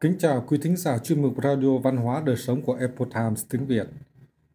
Kính chào quý thính giả chuyên mục Radio Văn hóa Đời Sống của Epoch Times tiếng Việt.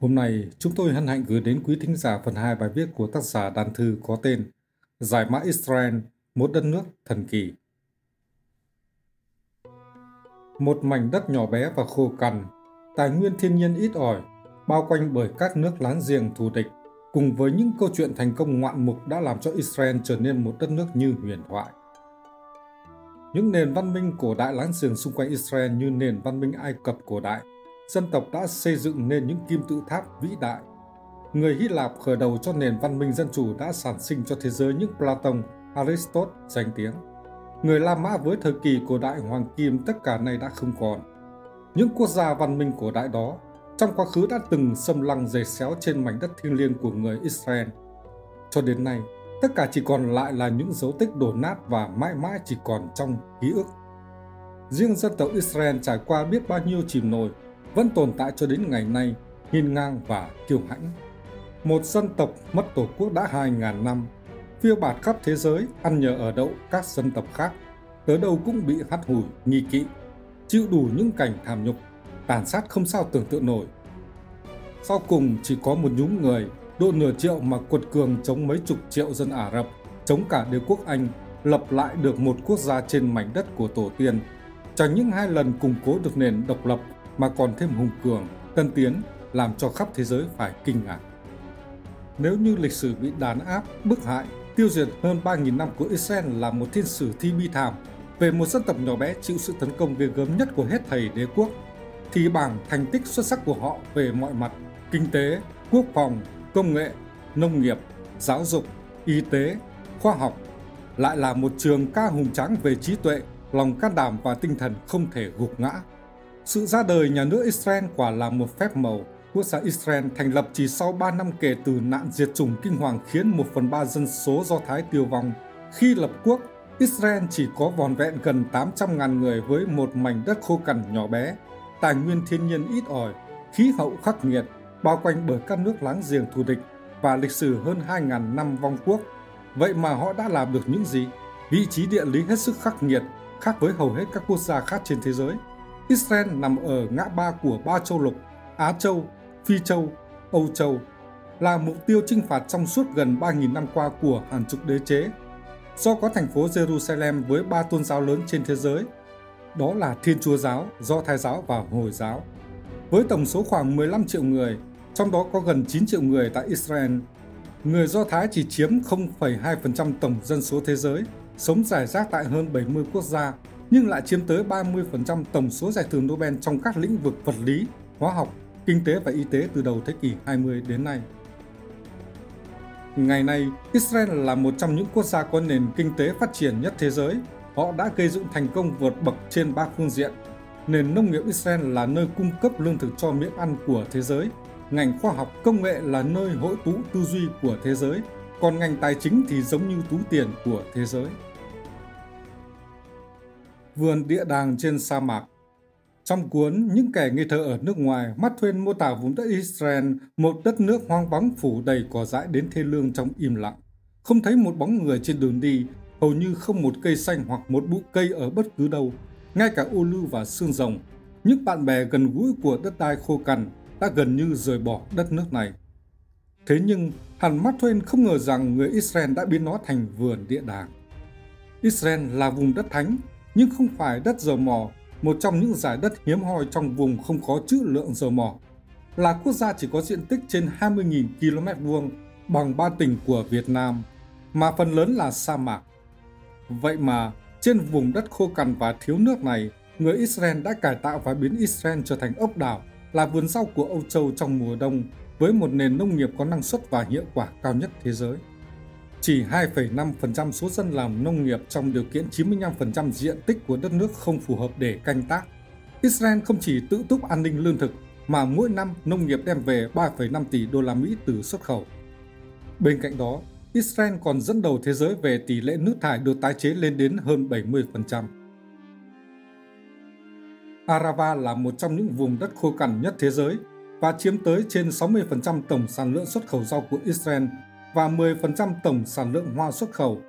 Hôm nay, chúng tôi hân hạnh gửi đến quý thính giả phần 2 bài viết của tác giả đàn thư có tên Giải mã Israel, một đất nước thần kỳ. Một mảnh đất nhỏ bé và khô cằn, tài nguyên thiên nhiên ít ỏi, bao quanh bởi các nước láng giềng thù địch, cùng với những câu chuyện thành công ngoạn mục đã làm cho Israel trở nên một đất nước như huyền thoại. Những nền văn minh cổ đại láng giềng xung quanh Israel như nền văn minh Ai Cập cổ đại, dân tộc đã xây dựng nên những kim tự tháp vĩ đại. Người Hy Lạp khởi đầu cho nền văn minh dân chủ đã sản sinh cho thế giới những Platon, Aristotle danh tiếng. Người La Mã với thời kỳ cổ đại hoàng kim tất cả này đã không còn. Những quốc gia văn minh cổ đại đó trong quá khứ đã từng xâm lăng dày xéo trên mảnh đất thiêng liêng của người Israel. Cho đến nay, tất cả chỉ còn lại là những dấu tích đổ nát và mãi mãi chỉ còn trong ký ức. Riêng dân tộc Israel trải qua biết bao nhiêu chìm nổi, vẫn tồn tại cho đến ngày nay, hiên ngang và kiêu hãnh. Một dân tộc mất tổ quốc đã 2.000 năm, phiêu bạt khắp thế giới, ăn nhờ ở đậu các dân tộc khác, tới đâu cũng bị hắt hủi, nghi kỵ, chịu đủ những cảnh thảm nhục, tàn sát không sao tưởng tượng nổi. Sau cùng chỉ có một nhúm người độ nửa triệu mà quật cường chống mấy chục triệu dân Ả Rập, chống cả đế quốc Anh, lập lại được một quốc gia trên mảnh đất của tổ tiên. Chẳng những hai lần củng cố được nền độc lập mà còn thêm hùng cường, tân tiến, làm cho khắp thế giới phải kinh ngạc. Nếu như lịch sử bị đàn áp, bức hại, tiêu diệt hơn 3.000 năm của Israel là một thiên sử thi bi thảm về một dân tộc nhỏ bé chịu sự tấn công ghê gớm nhất của hết thầy đế quốc, thì bảng thành tích xuất sắc của họ về mọi mặt, kinh tế, quốc phòng, công nghệ, nông nghiệp, giáo dục, y tế, khoa học lại là một trường ca hùng tráng về trí tuệ, lòng can đảm và tinh thần không thể gục ngã. Sự ra đời nhà nước Israel quả là một phép màu. Quốc gia Israel thành lập chỉ sau 3 năm kể từ nạn diệt chủng kinh hoàng khiến 1 phần 3 dân số Do Thái tiêu vong. Khi lập quốc, Israel chỉ có vòn vẹn gần 800.000 người với một mảnh đất khô cằn nhỏ bé, tài nguyên thiên nhiên ít ỏi, khí hậu khắc nghiệt, bao quanh bởi các nước láng giềng thù địch và lịch sử hơn 2.000 năm vong quốc. Vậy mà họ đã làm được những gì? Vị trí địa lý hết sức khắc nghiệt, khác với hầu hết các quốc gia khác trên thế giới. Israel nằm ở ngã ba của ba châu lục, Á Châu, Phi Châu, Âu Châu, là mục tiêu chinh phạt trong suốt gần 3.000 năm qua của hàng chục đế chế. Do có thành phố Jerusalem với ba tôn giáo lớn trên thế giới, đó là Thiên Chúa Giáo, Do Thái Giáo và Hồi Giáo. Với tổng số khoảng 15 triệu người, trong đó có gần 9 triệu người tại Israel. Người Do Thái chỉ chiếm 0,2% tổng dân số thế giới, sống rải rác tại hơn 70 quốc gia, nhưng lại chiếm tới 30% tổng số giải thưởng Nobel trong các lĩnh vực vật lý, hóa học, kinh tế và y tế từ đầu thế kỷ 20 đến nay. Ngày nay, Israel là một trong những quốc gia có nền kinh tế phát triển nhất thế giới. Họ đã gây dựng thành công vượt bậc trên ba phương diện. Nền nông nghiệp Israel là nơi cung cấp lương thực cho miệng ăn của thế giới, ngành khoa học công nghệ là nơi hội tụ tư duy của thế giới, còn ngành tài chính thì giống như túi tiền của thế giới. Vườn địa đàng trên sa mạc Trong cuốn Những kẻ nghi thơ ở nước ngoài, Mark mô tả vùng đất Israel, một đất nước hoang vắng phủ đầy cỏ dại đến thê lương trong im lặng. Không thấy một bóng người trên đường đi, hầu như không một cây xanh hoặc một bụi cây ở bất cứ đâu, ngay cả ô lưu và xương rồng. Những bạn bè gần gũi của đất đai khô cằn đã gần như rời bỏ đất nước này. Thế nhưng, hẳn Mark Twain không ngờ rằng người Israel đã biến nó thành vườn địa đàng. Israel là vùng đất thánh, nhưng không phải đất dầu mỏ, một trong những giải đất hiếm hoi trong vùng không có trữ lượng dầu mỏ. Là quốc gia chỉ có diện tích trên 20.000 km vuông bằng ba tỉnh của Việt Nam, mà phần lớn là sa mạc. Vậy mà, trên vùng đất khô cằn và thiếu nước này, người Israel đã cải tạo và biến Israel trở thành ốc đảo là vườn rau của Âu Châu trong mùa đông với một nền nông nghiệp có năng suất và hiệu quả cao nhất thế giới. Chỉ 2,5% số dân làm nông nghiệp trong điều kiện 95% diện tích của đất nước không phù hợp để canh tác. Israel không chỉ tự túc an ninh lương thực mà mỗi năm nông nghiệp đem về 3,5 tỷ đô la Mỹ từ xuất khẩu. Bên cạnh đó, Israel còn dẫn đầu thế giới về tỷ lệ nước thải được tái chế lên đến hơn 70%. Arava là một trong những vùng đất khô cằn nhất thế giới và chiếm tới trên 60% tổng sản lượng xuất khẩu rau của Israel và 10% tổng sản lượng hoa xuất khẩu.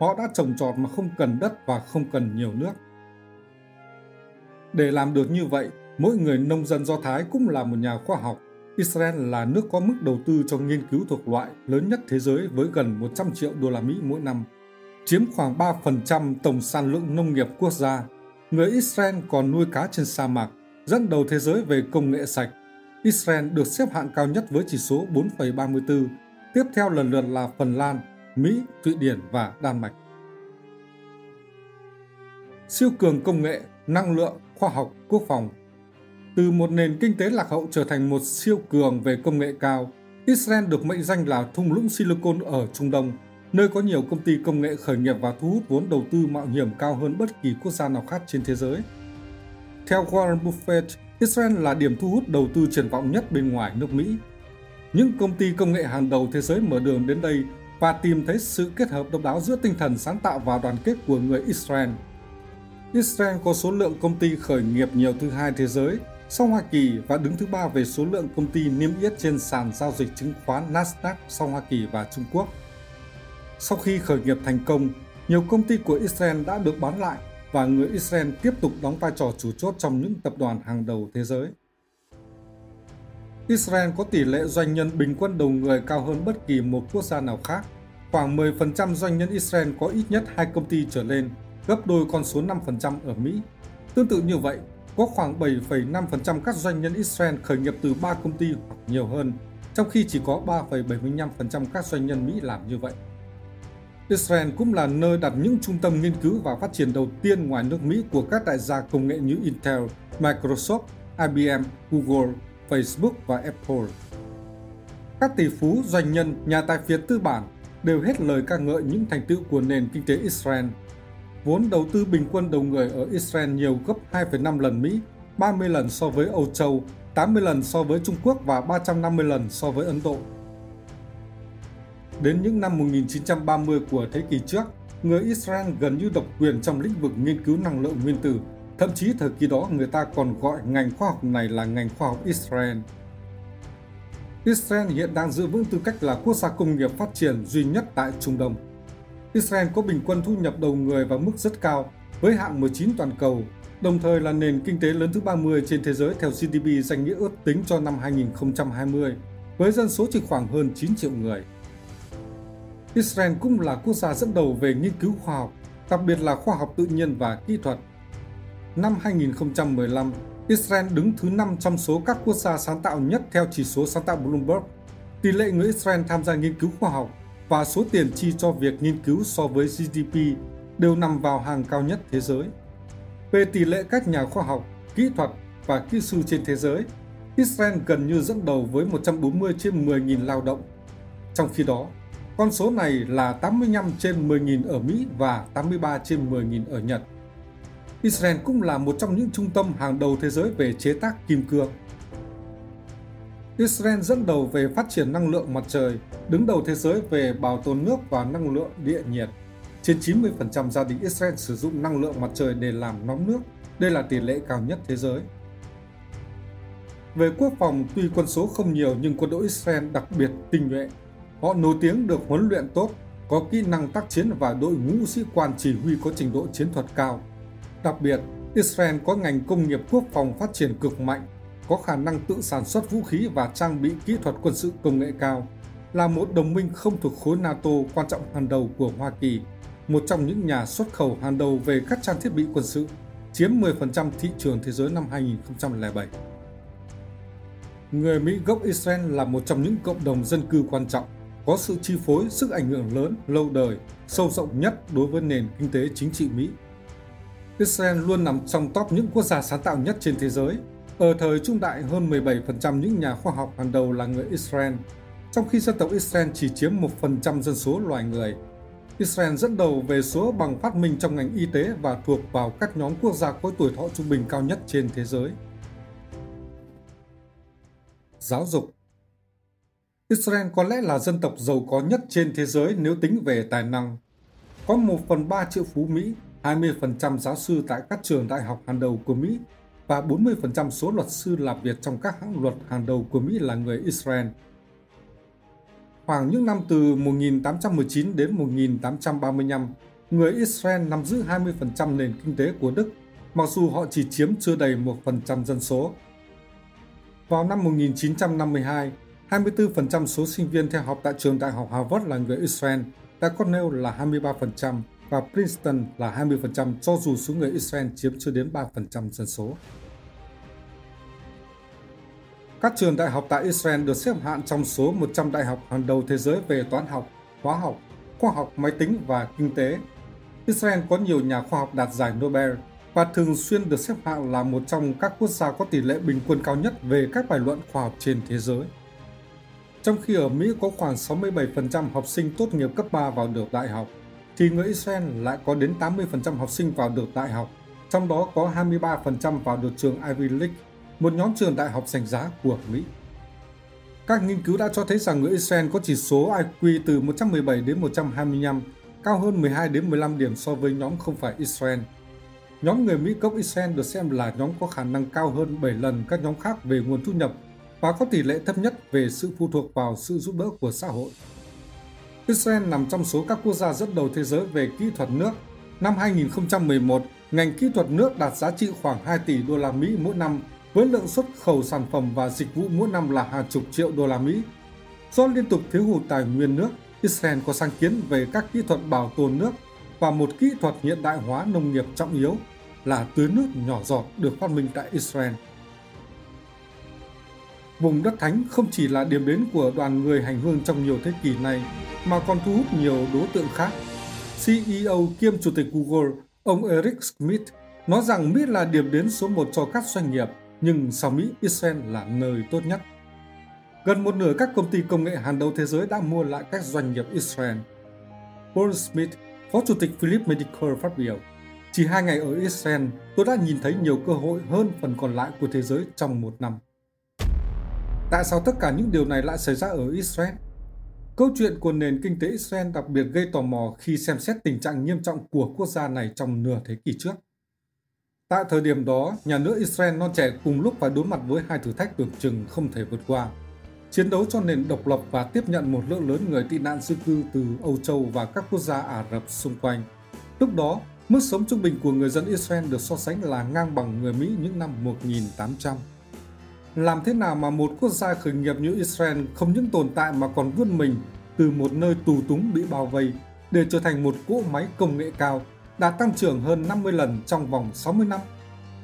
Họ đã trồng trọt mà không cần đất và không cần nhiều nước. Để làm được như vậy, mỗi người nông dân Do Thái cũng là một nhà khoa học. Israel là nước có mức đầu tư cho nghiên cứu thuộc loại lớn nhất thế giới với gần 100 triệu đô la Mỹ mỗi năm, chiếm khoảng 3% tổng sản lượng nông nghiệp quốc gia. Người Israel còn nuôi cá trên sa mạc, dẫn đầu thế giới về công nghệ sạch. Israel được xếp hạng cao nhất với chỉ số 4,34, tiếp theo lần lượt là Phần Lan, Mỹ, Thụy Điển và Đan Mạch. Siêu cường công nghệ, năng lượng, khoa học, quốc phòng Từ một nền kinh tế lạc hậu trở thành một siêu cường về công nghệ cao, Israel được mệnh danh là thung lũng Silicon ở Trung Đông, nơi có nhiều công ty công nghệ khởi nghiệp và thu hút vốn đầu tư mạo hiểm cao hơn bất kỳ quốc gia nào khác trên thế giới. Theo Warren Buffett, Israel là điểm thu hút đầu tư triển vọng nhất bên ngoài nước Mỹ. Những công ty công nghệ hàng đầu thế giới mở đường đến đây và tìm thấy sự kết hợp độc đáo giữa tinh thần sáng tạo và đoàn kết của người Israel. Israel có số lượng công ty khởi nghiệp nhiều thứ hai thế giới, sau Hoa Kỳ và đứng thứ ba về số lượng công ty niêm yết trên sàn giao dịch chứng khoán Nasdaq sau Hoa Kỳ và Trung Quốc. Sau khi khởi nghiệp thành công, nhiều công ty của Israel đã được bán lại và người Israel tiếp tục đóng vai trò chủ chốt trong những tập đoàn hàng đầu thế giới. Israel có tỷ lệ doanh nhân bình quân đầu người cao hơn bất kỳ một quốc gia nào khác. Khoảng 10% doanh nhân Israel có ít nhất hai công ty trở lên, gấp đôi con số 5% ở Mỹ. Tương tự như vậy, có khoảng 7,5% các doanh nhân Israel khởi nghiệp từ 3 công ty hoặc nhiều hơn, trong khi chỉ có 3,75% các doanh nhân Mỹ làm như vậy. Israel cũng là nơi đặt những trung tâm nghiên cứu và phát triển đầu tiên ngoài nước Mỹ của các đại gia công nghệ như Intel, Microsoft, IBM, Google, Facebook và Apple. Các tỷ phú, doanh nhân, nhà tài phiệt tư bản đều hết lời ca ngợi những thành tựu của nền kinh tế Israel. Vốn đầu tư bình quân đầu người ở Israel nhiều gấp 2,5 lần Mỹ, 30 lần so với Âu Châu, 80 lần so với Trung Quốc và 350 lần so với Ấn Độ. Đến những năm 1930 của thế kỷ trước, người Israel gần như độc quyền trong lĩnh vực nghiên cứu năng lượng nguyên tử. Thậm chí thời kỳ đó người ta còn gọi ngành khoa học này là ngành khoa học Israel. Israel hiện đang giữ vững tư cách là quốc gia công nghiệp phát triển duy nhất tại Trung Đông. Israel có bình quân thu nhập đầu người và mức rất cao, với hạng 19 toàn cầu, đồng thời là nền kinh tế lớn thứ 30 trên thế giới theo GDP danh nghĩa ước tính cho năm 2020, với dân số chỉ khoảng hơn 9 triệu người. Israel cũng là quốc gia dẫn đầu về nghiên cứu khoa học, đặc biệt là khoa học tự nhiên và kỹ thuật. Năm 2015, Israel đứng thứ 5 trong số các quốc gia sáng tạo nhất theo chỉ số sáng tạo Bloomberg. Tỷ lệ người Israel tham gia nghiên cứu khoa học và số tiền chi cho việc nghiên cứu so với GDP đều nằm vào hàng cao nhất thế giới. Về tỷ lệ các nhà khoa học, kỹ thuật và kỹ sư trên thế giới, Israel gần như dẫn đầu với 140 trên 10.000 lao động. Trong khi đó, con số này là 85 trên 10.000 ở Mỹ và 83 trên 10.000 ở Nhật. Israel cũng là một trong những trung tâm hàng đầu thế giới về chế tác kim cương. Israel dẫn đầu về phát triển năng lượng mặt trời, đứng đầu thế giới về bảo tồn nước và năng lượng địa nhiệt. Trên 90% gia đình Israel sử dụng năng lượng mặt trời để làm nóng nước. Đây là tỷ lệ cao nhất thế giới. Về quốc phòng, tuy quân số không nhiều nhưng quân đội Israel đặc biệt tinh nhuệ, Họ nổi tiếng được huấn luyện tốt, có kỹ năng tác chiến và đội ngũ sĩ quan chỉ huy có trình độ chiến thuật cao. Đặc biệt, Israel có ngành công nghiệp quốc phòng phát triển cực mạnh, có khả năng tự sản xuất vũ khí và trang bị kỹ thuật quân sự công nghệ cao, là một đồng minh không thuộc khối NATO quan trọng hàng đầu của Hoa Kỳ, một trong những nhà xuất khẩu hàng đầu về các trang thiết bị quân sự, chiếm 10% thị trường thế giới năm 2007. Người Mỹ gốc Israel là một trong những cộng đồng dân cư quan trọng có sự chi phối, sức ảnh hưởng lớn, lâu đời, sâu rộng nhất đối với nền kinh tế chính trị Mỹ. Israel luôn nằm trong top những quốc gia sáng tạo nhất trên thế giới. Ở thời trung đại, hơn 17% những nhà khoa học hàng đầu là người Israel, trong khi dân tộc Israel chỉ chiếm 1% dân số loài người. Israel dẫn đầu về số bằng phát minh trong ngành y tế và thuộc vào các nhóm quốc gia có tuổi thọ trung bình cao nhất trên thế giới. Giáo dục Israel có lẽ là dân tộc giàu có nhất trên thế giới nếu tính về tài năng. Có 1 phần 3 triệu phú Mỹ, 20% giáo sư tại các trường đại học hàng đầu của Mỹ và 40% số luật sư làm việc trong các hãng luật hàng đầu của Mỹ là người Israel. Khoảng những năm từ 1819 đến 1835, người Israel nắm giữ 20% nền kinh tế của Đức mặc dù họ chỉ chiếm chưa đầy 1% dân số. Vào năm 1952, 24% số sinh viên theo học tại trường đại học Harvard là người Israel, tại Cornell là 23% và Princeton là 20% cho dù số người Israel chiếm chưa đến 3% dân số. Các trường đại học tại Israel được xếp hạng trong số 100 đại học hàng đầu thế giới về toán học, hóa học, khoa học máy tính và kinh tế. Israel có nhiều nhà khoa học đạt giải Nobel và thường xuyên được xếp hạng là một trong các quốc gia có tỷ lệ bình quân cao nhất về các bài luận khoa học trên thế giới. Trong khi ở Mỹ có khoảng 67% học sinh tốt nghiệp cấp 3 vào được đại học, thì người Israel lại có đến 80% học sinh vào được đại học, trong đó có 23% vào được trường Ivy League, một nhóm trường đại học danh giá của Mỹ. Các nghiên cứu đã cho thấy rằng người Israel có chỉ số IQ từ 117 đến 125, cao hơn 12 đến 15 điểm so với nhóm không phải Israel. Nhóm người Mỹ gốc Israel được xem là nhóm có khả năng cao hơn 7 lần các nhóm khác về nguồn thu nhập và có tỷ lệ thấp nhất về sự phụ thuộc vào sự giúp đỡ của xã hội. Israel nằm trong số các quốc gia dẫn đầu thế giới về kỹ thuật nước. Năm 2011, ngành kỹ thuật nước đạt giá trị khoảng 2 tỷ đô la Mỹ mỗi năm với lượng xuất khẩu sản phẩm và dịch vụ mỗi năm là hàng chục triệu đô la Mỹ. Do liên tục thiếu hụt tài nguyên nước, Israel có sáng kiến về các kỹ thuật bảo tồn nước và một kỹ thuật hiện đại hóa nông nghiệp trọng yếu là tưới nước nhỏ giọt được phát minh tại Israel. Vùng đất thánh không chỉ là điểm đến của đoàn người hành hương trong nhiều thế kỷ này, mà còn thu hút nhiều đối tượng khác. CEO kiêm Chủ tịch Google, ông Eric Schmidt, nói rằng Mỹ là điểm đến số một cho các doanh nghiệp, nhưng sau Mỹ, Israel là nơi tốt nhất. Gần một nửa các công ty công nghệ hàng đầu thế giới đã mua lại các doanh nghiệp Israel. Paul Smith, Phó Chủ tịch Philip Medical phát biểu, chỉ hai ngày ở Israel, tôi đã nhìn thấy nhiều cơ hội hơn phần còn lại của thế giới trong một năm. Tại sao tất cả những điều này lại xảy ra ở Israel? Câu chuyện của nền kinh tế Israel đặc biệt gây tò mò khi xem xét tình trạng nghiêm trọng của quốc gia này trong nửa thế kỷ trước. Tại thời điểm đó, nhà nước Israel non trẻ cùng lúc phải đối mặt với hai thử thách tưởng chừng không thể vượt qua. Chiến đấu cho nền độc lập và tiếp nhận một lượng lớn người tị nạn di cư từ Âu Châu và các quốc gia Ả Rập xung quanh. Lúc đó, mức sống trung bình của người dân Israel được so sánh là ngang bằng người Mỹ những năm 1800 làm thế nào mà một quốc gia khởi nghiệp như Israel không những tồn tại mà còn vươn mình từ một nơi tù túng bị bao vây để trở thành một cỗ máy công nghệ cao đạt tăng trưởng hơn 50 lần trong vòng 60 năm.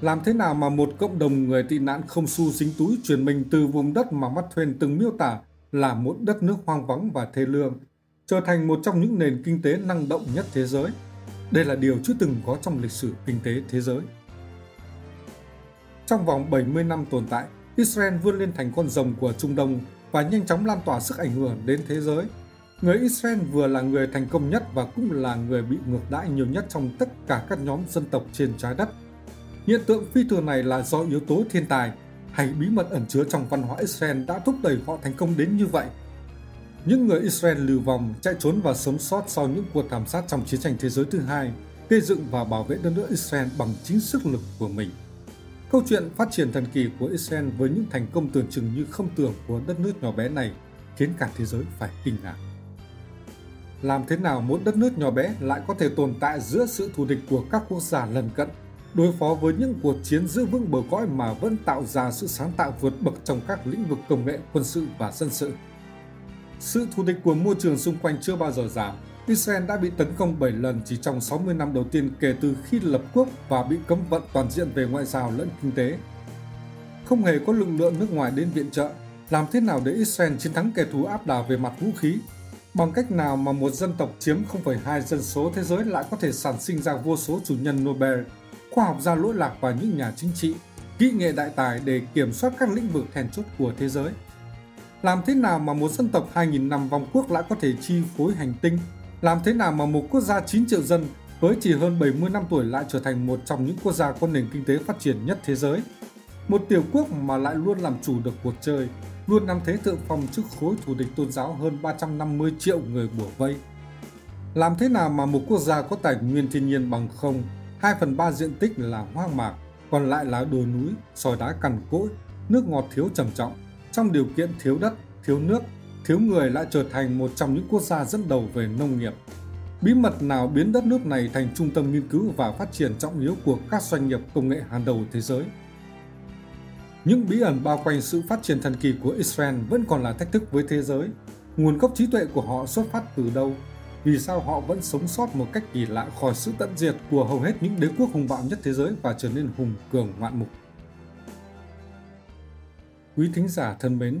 Làm thế nào mà một cộng đồng người tị nạn không xu dính túi chuyển mình từ vùng đất mà mắt thuyền từng miêu tả là một đất nước hoang vắng và thê lương, trở thành một trong những nền kinh tế năng động nhất thế giới. Đây là điều chưa từng có trong lịch sử kinh tế thế giới. Trong vòng 70 năm tồn tại, Israel vươn lên thành con rồng của Trung Đông và nhanh chóng lan tỏa sức ảnh hưởng đến thế giới. Người Israel vừa là người thành công nhất và cũng là người bị ngược đãi nhiều nhất trong tất cả các nhóm dân tộc trên trái đất. Hiện tượng phi thường này là do yếu tố thiên tài hay bí mật ẩn chứa trong văn hóa Israel đã thúc đẩy họ thành công đến như vậy. Những người Israel lưu vong, chạy trốn và sống sót sau những cuộc thảm sát trong chiến tranh thế giới thứ hai, gây dựng và bảo vệ đất nước Israel bằng chính sức lực của mình. Câu chuyện phát triển thần kỳ của Israel với những thành công tưởng chừng như không tưởng của đất nước nhỏ bé này khiến cả thế giới phải kinh ngạc. Làm thế nào một đất nước nhỏ bé lại có thể tồn tại giữa sự thù địch của các quốc gia lần cận, đối phó với những cuộc chiến giữ vững bờ cõi mà vẫn tạo ra sự sáng tạo vượt bậc trong các lĩnh vực công nghệ, quân sự và dân sự. Sự thù địch của môi trường xung quanh chưa bao giờ giảm, Israel đã bị tấn công 7 lần chỉ trong 60 năm đầu tiên kể từ khi lập quốc và bị cấm vận toàn diện về ngoại giao lẫn kinh tế. Không hề có lực lượng nước ngoài đến viện trợ, làm thế nào để Israel chiến thắng kẻ thù áp đảo về mặt vũ khí? Bằng cách nào mà một dân tộc chiếm 0,2 dân số thế giới lại có thể sản sinh ra vô số chủ nhân Nobel, khoa học gia lỗi lạc và những nhà chính trị, kỹ nghệ đại tài để kiểm soát các lĩnh vực then chốt của thế giới? Làm thế nào mà một dân tộc 2.000 năm vong quốc lại có thể chi phối hành tinh làm thế nào mà một quốc gia 9 triệu dân với chỉ hơn 70 năm tuổi lại trở thành một trong những quốc gia có nền kinh tế phát triển nhất thế giới? Một tiểu quốc mà lại luôn làm chủ được cuộc chơi, luôn nắm thế thượng phong trước khối thù địch tôn giáo hơn 350 triệu người bủa vây. Làm thế nào mà một quốc gia có tài nguyên thiên nhiên bằng không, 2 phần 3 diện tích là hoang mạc, còn lại là đồi núi, sỏi đá cằn cỗi, nước ngọt thiếu trầm trọng, trong điều kiện thiếu đất, thiếu nước, thiếu người lại trở thành một trong những quốc gia dẫn đầu về nông nghiệp. Bí mật nào biến đất nước này thành trung tâm nghiên cứu và phát triển trọng yếu của các doanh nghiệp công nghệ hàng đầu thế giới? Những bí ẩn bao quanh sự phát triển thần kỳ của Israel vẫn còn là thách thức với thế giới. Nguồn gốc trí tuệ của họ xuất phát từ đâu? Vì sao họ vẫn sống sót một cách kỳ lạ khỏi sự tận diệt của hầu hết những đế quốc hùng bạo nhất thế giới và trở nên hùng cường ngoạn mục? Quý thính giả thân mến,